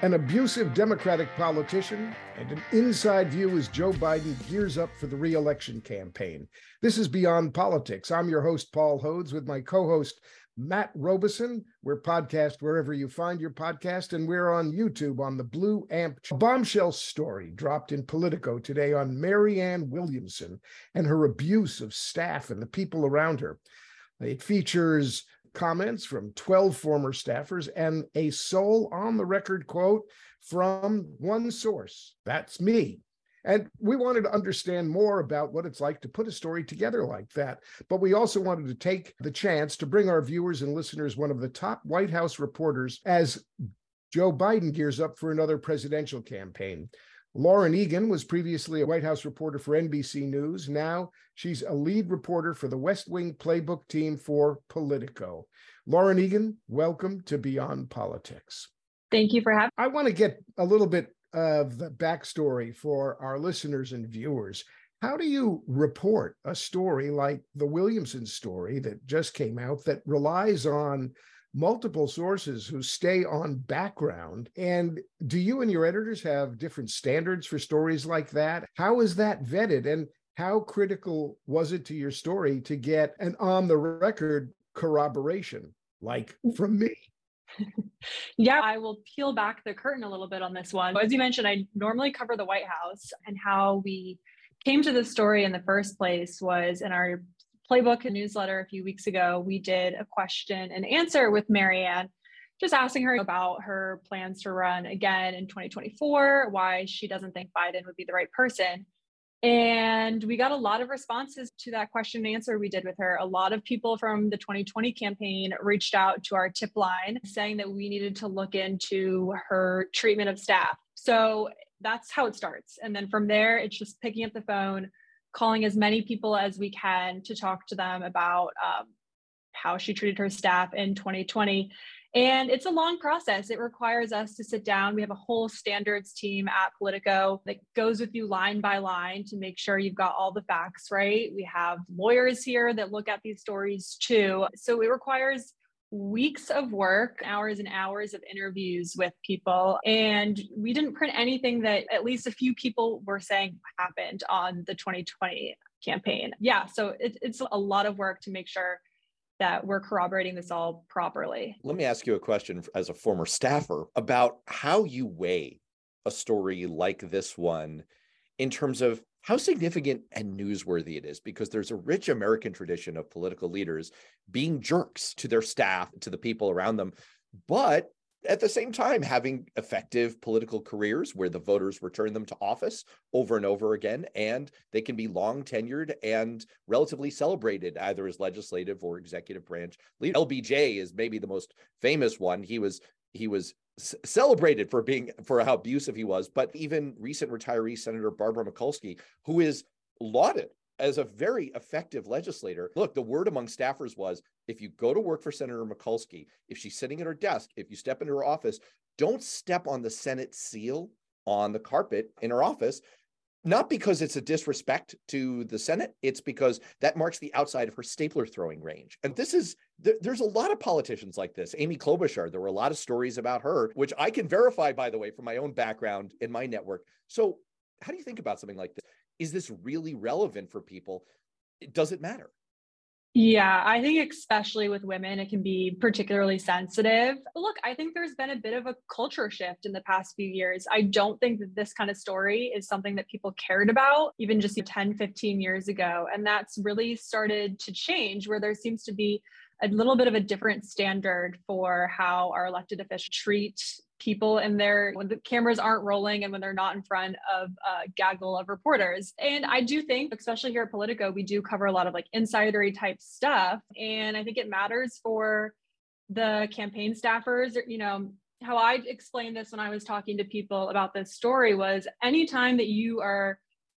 An abusive Democratic politician and an inside view as Joe Biden gears up for the reelection campaign. This is Beyond Politics. I'm your host, Paul Hodes, with my co host, Matt Robison. We're podcast wherever you find your podcast, and we're on YouTube on the Blue Amp. A bombshell story dropped in Politico today on Marianne Williamson and her abuse of staff and the people around her. It features comments from 12 former staffers and a sole on the record quote from one source. That's me. And we wanted to understand more about what it's like to put a story together like that. But we also wanted to take the chance to bring our viewers and listeners one of the top White House reporters as Joe Biden gears up for another presidential campaign. Lauren Egan was previously a White House reporter for NBC News. Now she's a lead reporter for the West Wing playbook team for Politico. Lauren Egan, welcome to Beyond Politics. Thank you for having me. I want to get a little bit of the backstory for our listeners and viewers. How do you report a story like the Williamson story that just came out that relies on multiple sources who stay on background. And do you and your editors have different standards for stories like that? How is that vetted? And how critical was it to your story to get an on the record corroboration, like from me? yeah, I will peel back the curtain a little bit on this one. As you mentioned, I normally cover the White House and how we came to this story in the first place was in our playbook and newsletter a few weeks ago, we did a question and answer with Marianne, just asking her about her plans to run again in 2024, why she doesn't think Biden would be the right person. And we got a lot of responses to that question and answer we did with her. A lot of people from the 2020 campaign reached out to our tip line saying that we needed to look into her treatment of staff. So that's how it starts. And then from there, it's just picking up the phone, calling as many people as we can to talk to them about um, how she treated her staff in 2020. And it's a long process. It requires us to sit down. We have a whole standards team at Politico that goes with you line by line to make sure you've got all the facts right. We have lawyers here that look at these stories too. So it requires weeks of work, hours and hours of interviews with people. And we didn't print anything that at least a few people were saying happened on the 2020 campaign. Yeah, so it, it's a lot of work to make sure that we're corroborating this all properly. Let me ask you a question as a former staffer about how you weigh a story like this one in terms of how significant and newsworthy it is because there's a rich American tradition of political leaders being jerks to their staff, to the people around them, but at the same time having effective political careers where the voters return them to office over and over again and they can be long tenured and relatively celebrated either as legislative or executive branch lbj is maybe the most famous one. He was he was celebrated for being for how abusive he was but even recent retiree senator barbara mikulski who is lauded as a very effective legislator. Look the word among staffers was if you go to work for senator mikulski if she's sitting at her desk if you step into her office don't step on the senate seal on the carpet in her office not because it's a disrespect to the Senate, it's because that marks the outside of her stapler throwing range. And this is, there's a lot of politicians like this. Amy Klobuchar, there were a lot of stories about her, which I can verify, by the way, from my own background in my network. So, how do you think about something like this? Is this really relevant for people? Does it matter? Yeah, I think especially with women, it can be particularly sensitive. But look, I think there's been a bit of a culture shift in the past few years. I don't think that this kind of story is something that people cared about even just 10, 15 years ago. And that's really started to change where there seems to be a little bit of a different standard for how our elected officials treat people and their when the cameras aren't rolling and when they're not in front of a gaggle of reporters. And I do think, especially here at Politico, we do cover a lot of like insidery type stuff. And I think it matters for the campaign staffers, you know, how I explained this when I was talking to people about this story was anytime that you are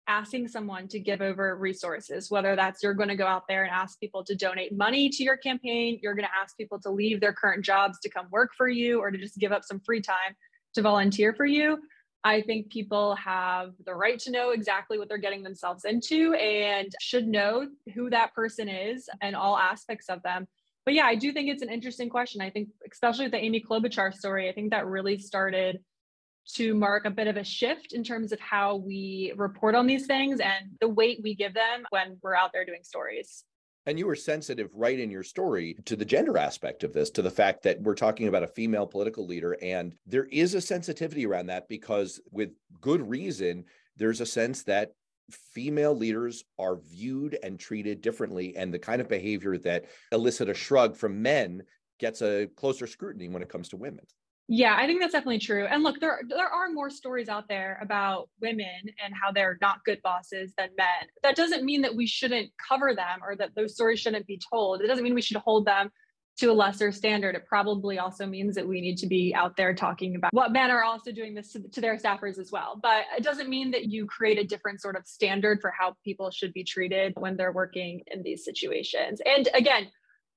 asking someone to give over resources, whether that's you're going to go out there and ask people to donate money to your campaign, you're going to ask people to leave their current jobs to come work for you or to just give up some free time to volunteer for you. I think people have the right to know exactly what they're getting themselves into and should know who that person is and all aspects of them. But yeah, I do think it's an interesting question. I think, especially with the Amy Klobuchar story, I think that really started to mark a bit of a shift in terms of how we report on these things and the weight we give them when we're out there doing stories. And you were sensitive right in your story to the gender aspect of this, to the fact that we're talking about a female political leader. And there is a sensitivity around that because, with good reason, there's a sense that female leaders are viewed and treated differently. And the kind of behavior that elicit a shrug from men gets a closer scrutiny when it comes to women. Yeah, I think that's definitely true. And look, there there are more stories out there about women and how they're not good bosses than men. That doesn't mean that we shouldn't cover them or that those stories shouldn't be told. It doesn't mean we should hold them to a lesser standard. It probably also means that we need to be out there talking about what men are also doing this to, to their staffers as well. But it doesn't mean that you create a different sort of standard for how people should be treated when they're working in these situations. And again,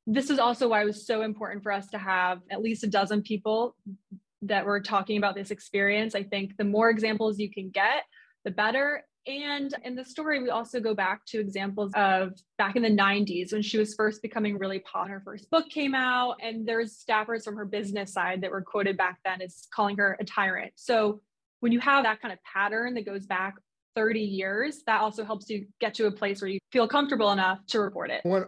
this is also why it was so important for us to have at least a dozen people that were talking about this experience. I think the more examples you can get, the better. And in the story, we also go back to examples of back in the 90s when she was first becoming really popular. Her first book came out, and there's staffers from her business side that were quoted back then as calling her a tyrant. So when you have that kind of pattern that goes back 30 years, that also helps you get to a place where you feel comfortable enough to report it. One,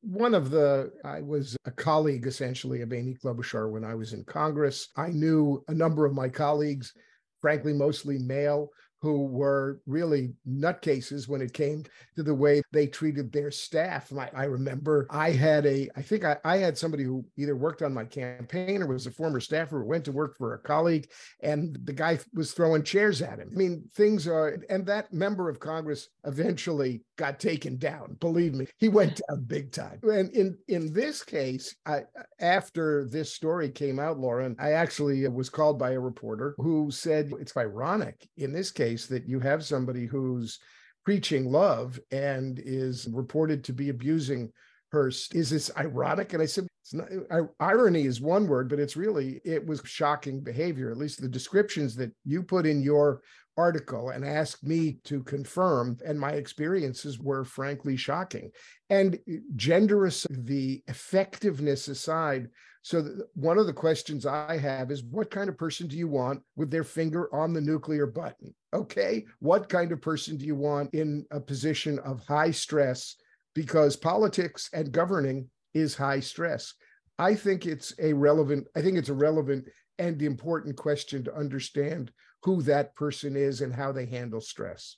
one of the, I was a colleague essentially of Amy Klobuchar when I was in Congress. I knew a number of my colleagues, frankly, mostly male, who were really nutcases when it came to the way they treated their staff. I, I remember I had a, I think I, I, had somebody who either worked on my campaign or was a former staffer who went to work for a colleague, and the guy was throwing chairs at him. I mean, things are, and that member of Congress eventually got taken down. Believe me, he went down big time. And in in this case, I, after this story came out, Lauren, I actually was called by a reporter who said it's ironic in this case that you have somebody who's preaching love and is reported to be abusing her. Is this ironic? And I said, not, irony is one word, but it's really, it was shocking behavior. At least the descriptions that you put in your article and asked me to confirm, and my experiences were frankly shocking. And uh, genderous, the effectiveness aside, so, one of the questions I have is what kind of person do you want with their finger on the nuclear button? Okay. What kind of person do you want in a position of high stress? Because politics and governing is high stress. I think it's a relevant, I think it's a relevant and important question to understand who that person is and how they handle stress.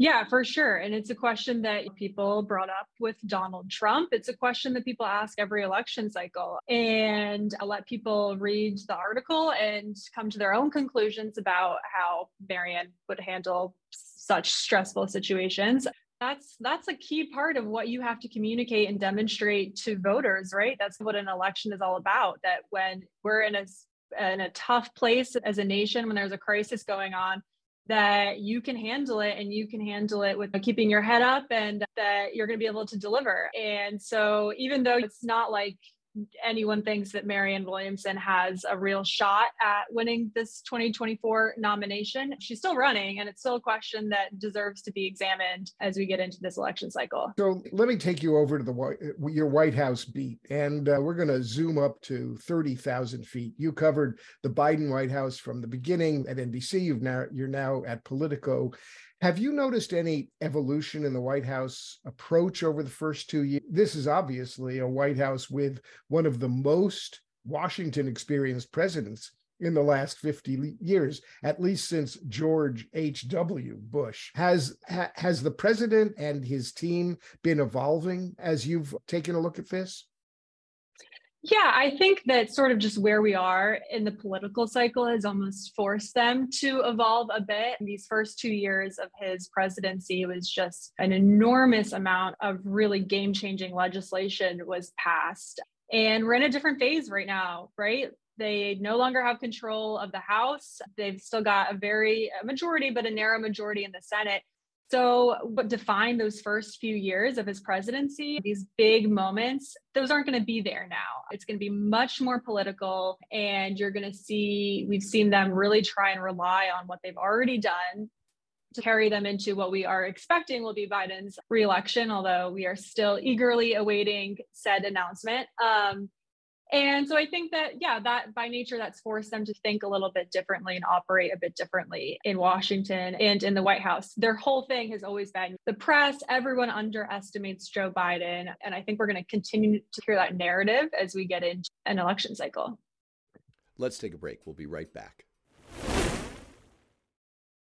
Yeah, for sure. And it's a question that people brought up with Donald Trump. It's a question that people ask every election cycle. And I'll let people read the article and come to their own conclusions about how Marianne would handle such stressful situations. That's that's a key part of what you have to communicate and demonstrate to voters, right? That's what an election is all about. That when we're in a in a tough place as a nation, when there's a crisis going on, that you can handle it and you can handle it with keeping your head up and that you're going to be able to deliver. And so, even though it's not like anyone thinks that Marianne Williamson has a real shot at winning this 2024 nomination. She's still running, and it's still a question that deserves to be examined as we get into this election cycle. So let me take you over to the your White House beat, and uh, we're going to zoom up to 30,000 feet. You covered the Biden White House from the beginning at NBC. You've now you're now at Politico. Have you noticed any evolution in the White House approach over the first two years? This is obviously a White House with one of the most Washington experienced presidents in the last 50 years, at least since George H.W. Bush. Has, ha, has the president and his team been evolving as you've taken a look at this? Yeah, I think that sort of just where we are in the political cycle has almost forced them to evolve a bit. These first two years of his presidency was just an enormous amount of really game changing legislation was passed. And we're in a different phase right now, right? They no longer have control of the House. They've still got a very a majority, but a narrow majority in the Senate. So, what defined those first few years of his presidency, these big moments, those aren't going to be there now. It's going to be much more political. And you're going to see, we've seen them really try and rely on what they've already done to carry them into what we are expecting will be Biden's reelection, although we are still eagerly awaiting said announcement. Um, and so I think that, yeah, that by nature, that's forced them to think a little bit differently and operate a bit differently in Washington and in the White House. Their whole thing has always been the press, everyone underestimates Joe Biden. And I think we're going to continue to hear that narrative as we get into an election cycle. Let's take a break. We'll be right back.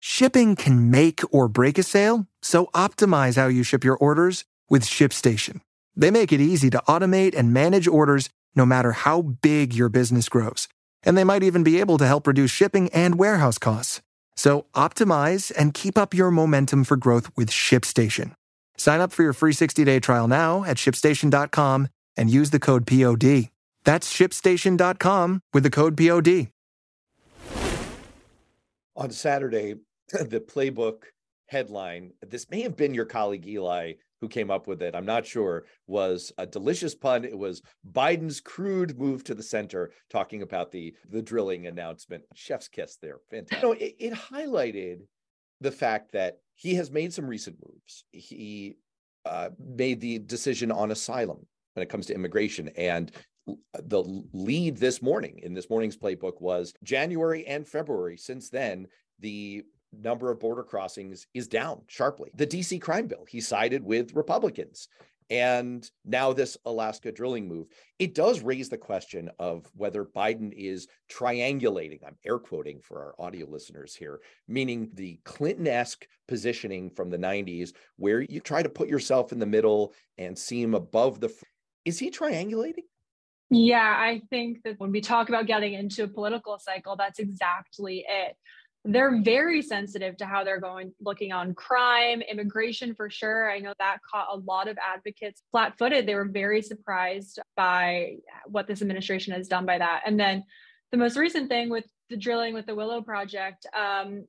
Shipping can make or break a sale, so optimize how you ship your orders with ShipStation. They make it easy to automate and manage orders no matter how big your business grows. And they might even be able to help reduce shipping and warehouse costs. So optimize and keep up your momentum for growth with ShipStation. Sign up for your free 60-day trial now at shipstation.com and use the code POD. That's shipstation.com with the code POD. On Saturday, the playbook headline, this may have been your colleague Eli who came up with it, I'm not sure, was a delicious pun. It was Biden's crude move to the center, talking about the the drilling announcement. Chef's kiss there. Fantastic. You know, it, it highlighted the fact that he has made some recent moves. He uh, made the decision on asylum when it comes to immigration. And the lead this morning in this morning's playbook was January and February. Since then, the number of border crossings is down sharply. The DC crime bill, he sided with Republicans. And now this Alaska drilling move, it does raise the question of whether Biden is triangulating. I'm air quoting for our audio listeners here, meaning the Clinton esque positioning from the 90s, where you try to put yourself in the middle and seem above the. Fr- Is he triangulating? Yeah, I think that when we talk about getting into a political cycle, that's exactly it they're very sensitive to how they're going looking on crime immigration for sure. I know that caught a lot of advocates flat-footed. They were very surprised by what this administration has done by that. And then the most recent thing with the drilling with the willow project um,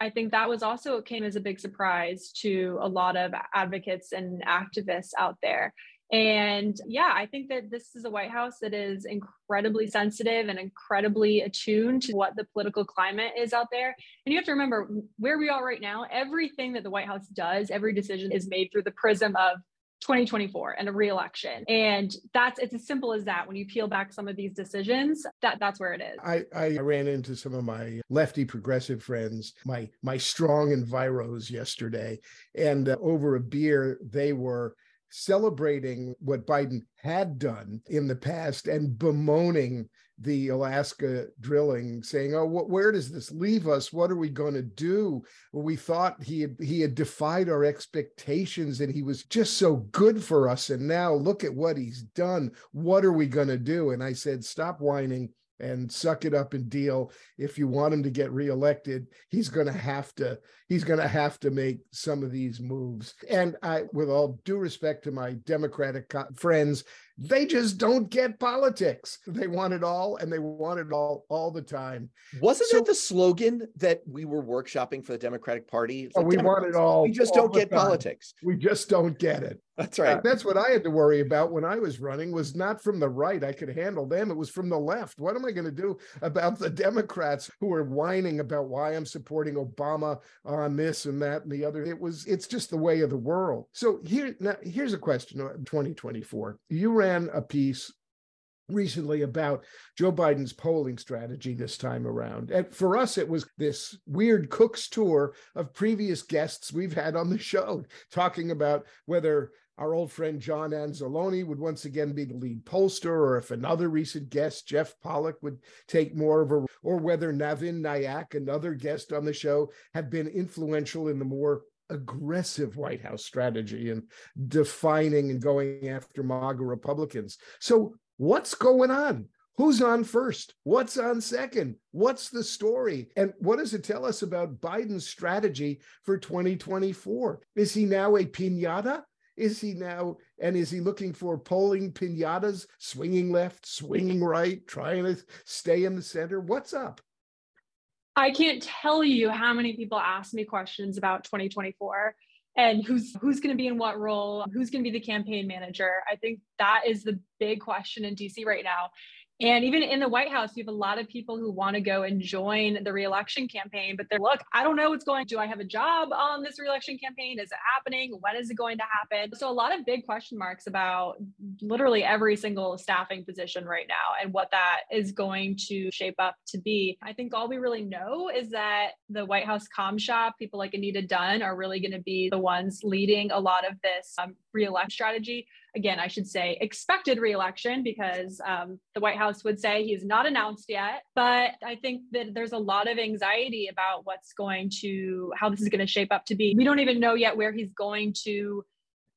i think that was also came as a big surprise to a lot of advocates and activists out there and yeah, I think that this is a White House that is incredibly sensitive and incredibly attuned to what the political climate is out there. And you have to remember where we are right now, everything that the White House does, every decision is made through the prism of 2024 and a reelection. And that's it's as simple as that. When you peel back some of these decisions, that that's where it is. I, I ran into some of my lefty progressive friends, my my strong enviros yesterday, and uh, over a beer, they were celebrating what Biden had done in the past and bemoaning the Alaska drilling, saying, "Oh, wh- where does this leave us? What are we going to do?" We thought he had he had defied our expectations, and he was just so good for us. And now look at what he's done. What are we going to do? And I said, "Stop whining." And suck it up and deal. If you want him to get reelected, he's going to have to he's going to have to make some of these moves. And I, with all due respect to my Democratic friends, they just don't get politics. They want it all, and they want it all all the time. Wasn't so, that the slogan that we were workshopping for the Democratic Party? Oh, we want it all. We just all don't get time. politics. We just don't get it. That's right. Uh, that's what I had to worry about when I was running. Was not from the right. I could handle them. It was from the left. What am I going to do about the Democrats who are whining about why I'm supporting Obama on this and that and the other? It was. It's just the way of the world. So here now, here's a question. Uh, 2024. You ran a piece recently about Joe Biden's polling strategy this time around. And for us, it was this weird Cook's tour of previous guests we've had on the show, talking about whether our old friend John Anzalone would once again be the lead pollster, or if another recent guest, Jeff Pollock, would take more of a, or whether Navin Nayak, another guest on the show, have been influential in the more aggressive White House strategy and defining and going after MAGA Republicans. So, what's going on? Who's on first? What's on second? What's the story? And what does it tell us about Biden's strategy for 2024? Is he now a pinata? Is he now? And is he looking for polling pinatas, swinging left, swinging right, trying to stay in the center? What's up? I can't tell you how many people ask me questions about 2024 and who's who's going to be in what role, who's going to be the campaign manager. I think that is the big question in DC right now. And even in the White House, you have a lot of people who want to go and join the reelection campaign, but they're look, I don't know what's going. Do I have a job on this reelection campaign? Is it happening? When is it going to happen? So a lot of big question marks about literally every single staffing position right now and what that is going to shape up to be. I think all we really know is that the White House com shop, people like Anita Dunn, are really going to be the ones leading a lot of this um, reelection strategy again, I should say expected reelection because um, the White House would say he's not announced yet. But I think that there's a lot of anxiety about what's going to, how this is going to shape up to be. We don't even know yet where he's going to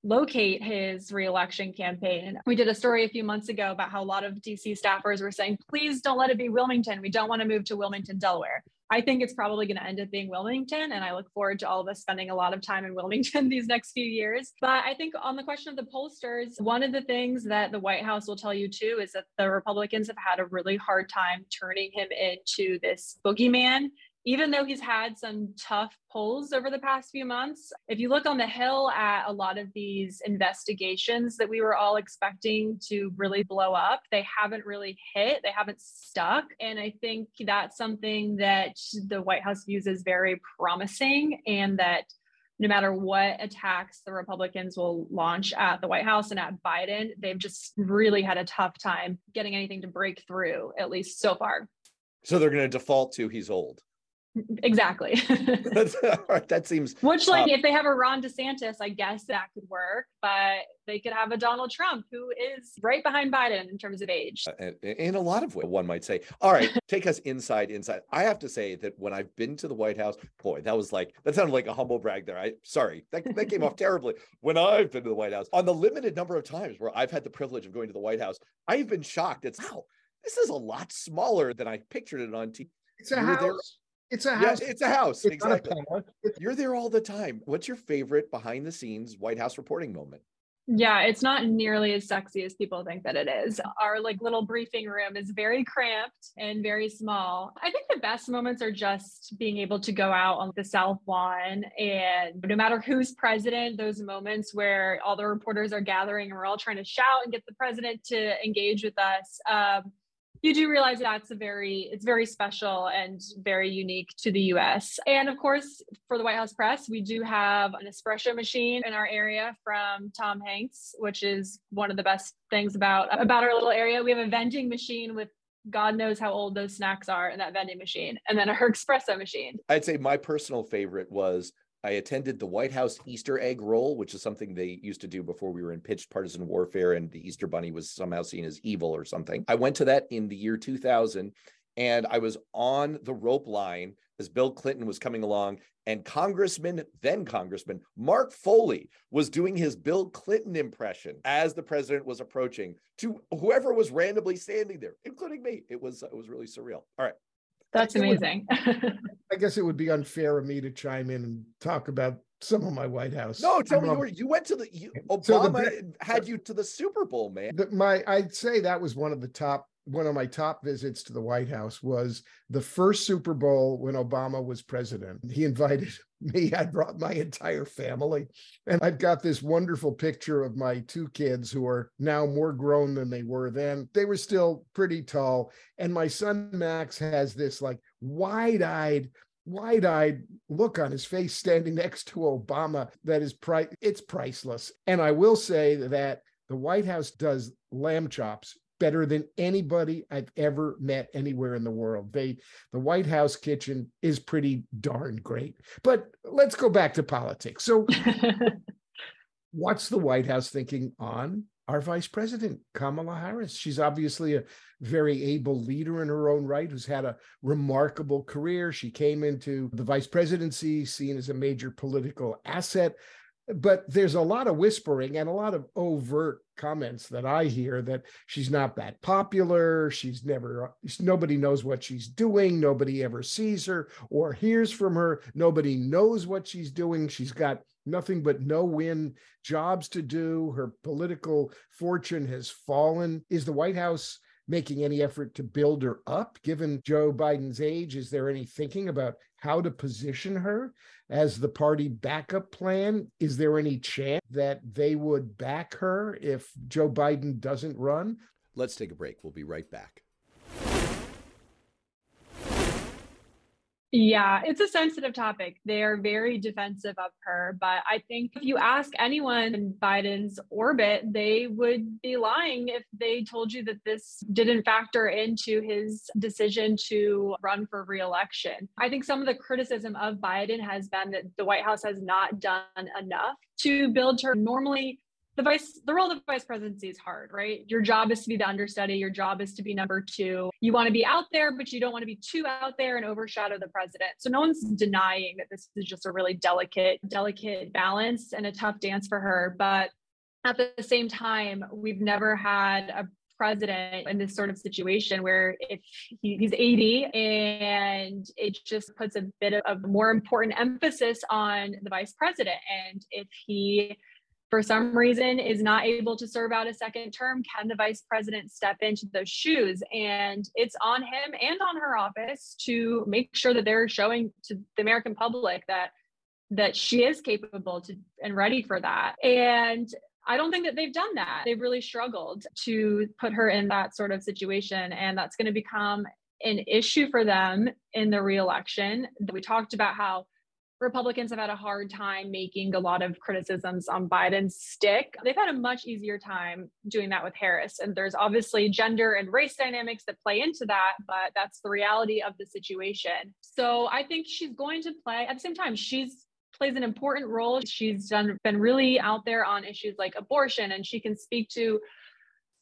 locate his reelection campaign. We did a story a few months ago about how a lot of DC staffers were saying, please don't let it be Wilmington. We don't want to move to Wilmington, Delaware. I think it's probably going to end up being Wilmington. And I look forward to all of us spending a lot of time in Wilmington these next few years. But I think on the question of the pollsters, one of the things that the White House will tell you too is that the Republicans have had a really hard time turning him into this boogeyman even though he's had some tough polls over the past few months, if you look on the Hill at a lot of these investigations that we were all expecting to really blow up, they haven't really hit, they haven't stuck. And I think that's something that the White House views as very promising and that no matter what attacks the Republicans will launch at the White House and at Biden, they've just really had a tough time getting anything to break through, at least so far. So they're going to default to he's old. Exactly. that seems which like um, if they have a Ron DeSantis, I guess that could work, but they could have a Donald Trump who is right behind Biden in terms of age. Uh, in a lot of ways, one might say. All right, take us inside, inside. I have to say that when I've been to the White House, boy, that was like that sounded like a humble brag there. I sorry, that, that came off terribly. When I've been to the White House, on the limited number of times where I've had the privilege of going to the White House, I've been shocked. It's wow, this is a lot smaller than I pictured it on TV. It's a house. There, it's a house. Yeah, it's a house. It's exactly. A You're there all the time. What's your favorite behind the scenes White House reporting moment? Yeah, it's not nearly as sexy as people think that it is. Our like little briefing room is very cramped and very small. I think the best moments are just being able to go out on the South Lawn and no matter who's president, those moments where all the reporters are gathering and we're all trying to shout and get the president to engage with us. Um, you do realize that's a very it's very special and very unique to the US. And of course, for the White House press, we do have an espresso machine in our area from Tom Hanks, which is one of the best things about about our little area. We have a vending machine with God knows how old those snacks are in that vending machine, and then her espresso machine. I'd say my personal favorite was I attended the White House Easter egg roll, which is something they used to do before we were in pitched partisan warfare and the Easter Bunny was somehow seen as evil or something. I went to that in the year 2000 and I was on the rope line as Bill Clinton was coming along and Congressman, then Congressman Mark Foley was doing his Bill Clinton impression as the president was approaching to whoever was randomly standing there, including me. It was it was really surreal. All right. That's amazing. Would, I guess it would be unfair of me to chime in and talk about some of my White House. No, tell me, um, you, were, you went to the you, Obama so the, had you to the Super Bowl, man. The, my, I'd say that was one of the top one of my top visits to the White House was the first Super Bowl when Obama was president. He invited me, I brought my entire family, and I've got this wonderful picture of my two kids who are now more grown than they were then. They were still pretty tall. And my son Max has this like wide eyed, wide eyed look on his face standing next to Obama that is pri- it's priceless. And I will say that the White House does lamb chops better than anybody I've ever met anywhere in the world. They the White House kitchen is pretty darn great. But let's go back to politics. So what's the White House thinking on our vice president, Kamala Harris? She's obviously a very able leader in her own right who's had a remarkable career. She came into the vice presidency seen as a major political asset. But there's a lot of whispering and a lot of overt comments that I hear that she's not that popular. She's never, nobody knows what she's doing. Nobody ever sees her or hears from her. Nobody knows what she's doing. She's got nothing but no win jobs to do. Her political fortune has fallen. Is the White House making any effort to build her up given Joe Biden's age? Is there any thinking about how to position her as the party backup plan? Is there any chance that they would back her if Joe Biden doesn't run? Let's take a break. We'll be right back. Yeah, it's a sensitive topic. They are very defensive of her. But I think if you mm-hmm. ask anyone in Biden's orbit, they would be lying if they told you that this didn't factor into his decision to run for reelection. I think some of the criticism of Biden has been that the White House has not done enough to build her normally the vice the role of the vice presidency is hard right? Your job is to be the understudy. Your job is to be number two. You want to be out there but you don't want to be too out there and overshadow the president. So no one's denying that this is just a really delicate delicate balance and a tough dance for her. But at the same time we've never had a president in this sort of situation where if he, he's 80 and it just puts a bit of, of more important emphasis on the vice president. And if he for some reason is not able to serve out a second term, can the vice president step into those shoes? And it's on him and on her office to make sure that they're showing to the American public that that she is capable to and ready for that. And I don't think that they've done that. They've really struggled to put her in that sort of situation. And that's going to become an issue for them in the reelection. We talked about how Republicans have had a hard time making a lot of criticisms on Biden's stick. They've had a much easier time doing that with Harris. And there's obviously gender and race dynamics that play into that, but that's the reality of the situation. So I think she's going to play at the same time, she's plays an important role. She's done been really out there on issues like abortion and she can speak to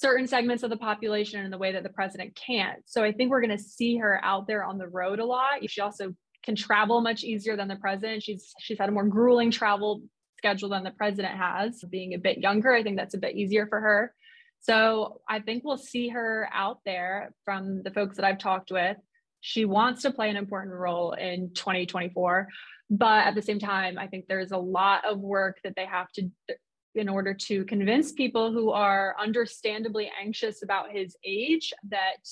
certain segments of the population in the way that the president can't. So I think we're going to see her out there on the road a lot. She also can travel much easier than the president. She's she's had a more grueling travel schedule than the president has. Being a bit younger, I think that's a bit easier for her. So I think we'll see her out there from the folks that I've talked with. She wants to play an important role in 2024, but at the same time, I think there's a lot of work that they have to in order to convince people who are understandably anxious about his age that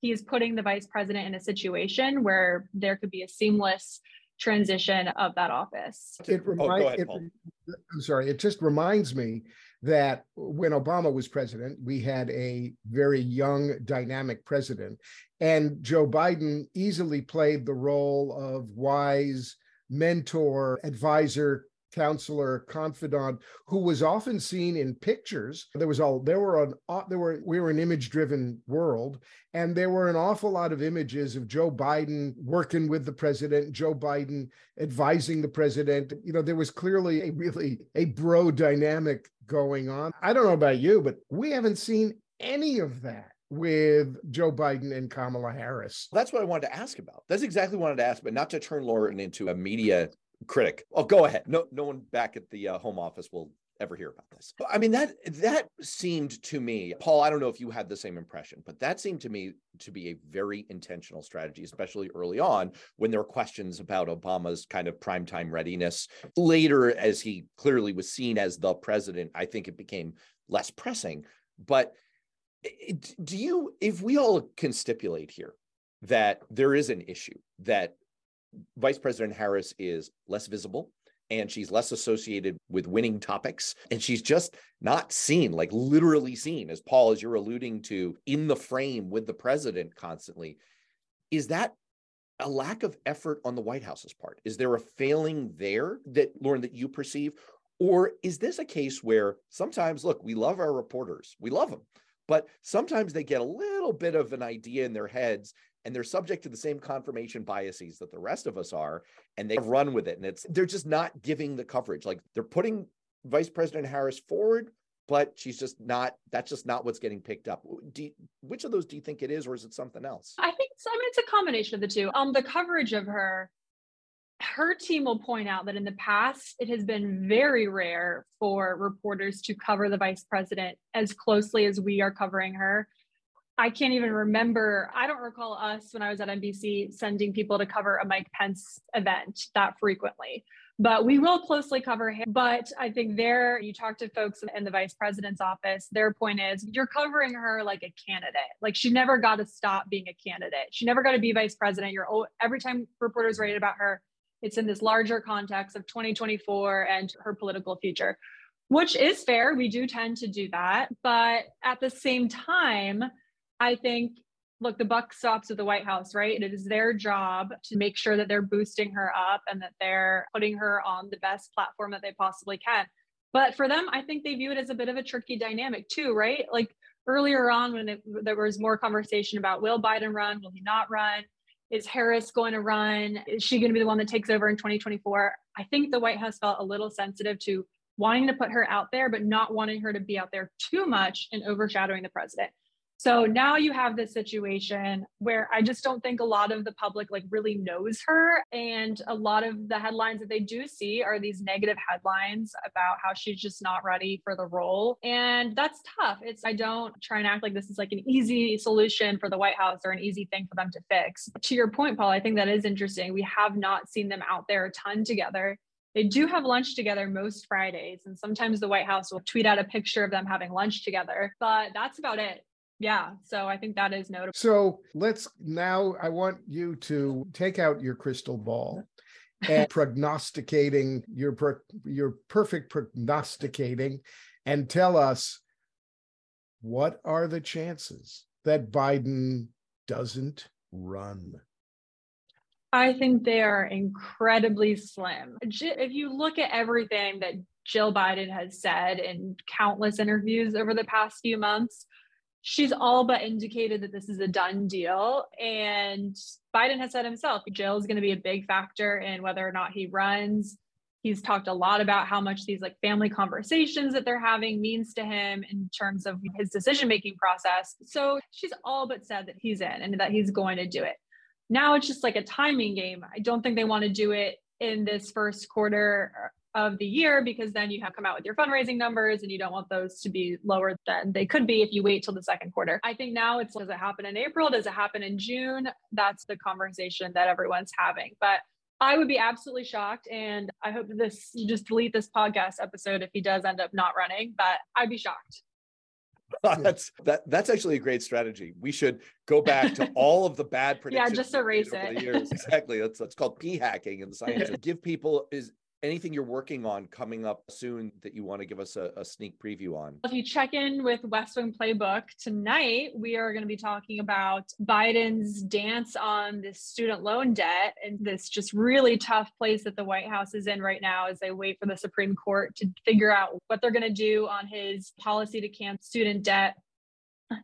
he is putting the vice president in a situation where there could be a seamless transition of that office. It reminds, oh, ahead, it, I'm sorry, it just reminds me that when Obama was president, we had a very young, dynamic president. And Joe Biden easily played the role of wise mentor, advisor, counselor, confidant, who was often seen in pictures. There was all there were an uh, there were we were an image driven world, and there were an awful lot of images of Joe Biden working with the president, Joe Biden advising the president. You know, there was clearly a really a bro dynamic going on. I don't know about you, but we haven't seen any of that with Joe Biden and Kamala Harris. That's what I wanted to ask about. That's exactly what I wanted to ask, but not to turn Lauren into a media critic. Oh, go ahead. No, no one back at the uh, home office will ever hear about this. I mean that that seemed to me, Paul. I don't know if you had the same impression, but that seemed to me to be a very intentional strategy, especially early on when there were questions about Obama's kind of primetime readiness. Later, as he clearly was seen as the president, I think it became less pressing. But do you, if we all can stipulate here that there is an issue that Vice President Harris is less visible and she's less associated with winning topics. And she's just not seen, like literally seen, as Paul, as you're alluding to, in the frame with the president constantly. Is that a lack of effort on the White House's part? Is there a failing there that, Lauren, that you perceive? Or is this a case where sometimes, look, we love our reporters, we love them, but sometimes they get a little bit of an idea in their heads and they're subject to the same confirmation biases that the rest of us are and they run with it. And it's they're just not giving the coverage. Like they're putting vice president harris forward but she's just not that's just not what's getting picked up. You, which of those do you think it is or is it something else? I think i mean it's a combination of the two. Um the coverage of her her team will point out that in the past, it has been very rare for reporters to cover the vice president as closely as we are covering her. I can't even remember. I don't recall us when I was at NBC sending people to cover a Mike Pence event that frequently but we will closely cover him. But I think there, you talk to folks in the vice president's office, their point is you're covering her like a candidate. Like she never got to stop being a candidate. She never got to be vice president. You're every time reporters write about her, it's in this larger context of 2024 and her political future, which is fair. We do tend to do that. But at the same time, I think look, the buck stops at the White House, right? It is their job to make sure that they're boosting her up and that they're putting her on the best platform that they possibly can. But for them, I think they view it as a bit of a tricky dynamic too, right? Like earlier on, when it, there was more conversation about will Biden run, will he not run? Is Harris going to run? Is she going to be the one that takes over in 2024? I think the White House felt a little sensitive to wanting to put her out there, but not wanting her to be out there too much and overshadowing the president. So now you have this situation where I just don't think a lot of the public like really knows her. And a lot of the headlines that they do see are these negative headlines about how she's just not ready for the role. And that's tough. It's, I don't try and act like this is like an easy solution for the White House or an easy thing for them to fix. To your point, Paul, I think that is interesting. We have not seen them out there a ton together. They do have lunch together most Fridays, and sometimes the White House will tweet out a picture of them having lunch together, but that's about it yeah so i think that is notable. So let's now i want you to take out your crystal ball and prognosticating your your perfect prognosticating and tell us what are the chances that biden doesn't run? I think they are incredibly slim. If you look at everything that jill biden has said in countless interviews over the past few months she's all but indicated that this is a done deal. And Biden has said himself, Jill is going to be a big factor in whether or not he runs. He's talked a lot about how much these like family conversations that they're having means to him in terms of his decision making process. So she's all but said that he's in and that he's going to do it. Now it's just like a timing game. I don't think they want to do it in this first quarter of the year because then you have come out with your fundraising numbers and you don't want those to be lower than they could be if you wait till the second quarter. I think now it's does it happen in April? Does it happen in June? That's the conversation that everyone's having. But I would be absolutely shocked. And I hope this you just delete this podcast episode if he does end up not running, but I'd be shocked. that's that that's actually a great strategy. We should go back to all of the bad predictions. yeah, just erase it. Exactly. That's that's called p hacking in the science. Give people is anything you're working on coming up soon that you want to give us a, a, sneak preview on? If you check in with West Wing Playbook tonight, we are going to be talking about Biden's dance on this student loan debt and this just really tough place that the White House is in right now as they wait for the Supreme Court to figure out what they're going to do on his policy to cancel student debt.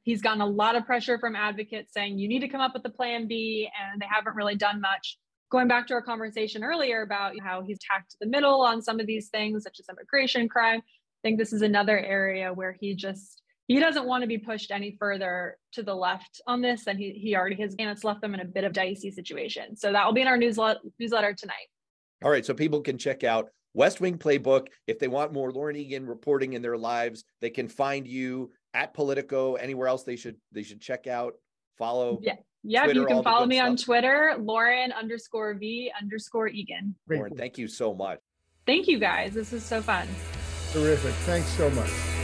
He's gotten a lot of pressure from advocates saying you need to come up with a plan B, and they haven't really done much going back to our conversation earlier about how he's tacked the middle on some of these things, such as immigration crime, I think this is another area where he just he doesn't want to be pushed any further to the left on this, and he he already has, and it's left them in a bit of dicey situation. So that will be in our newsletter newsletter tonight. All right, so people can check out West Wing Playbook if they want more Lauren Egan reporting in their lives. They can find you at Politico. Anywhere else they should they should check out, follow. Yeah. Yep, Twitter, you can follow me stuff. on Twitter, Lauren underscore V underscore Egan. Lauren, thank you so much. Thank you guys. This is so fun. Terrific. Thanks so much.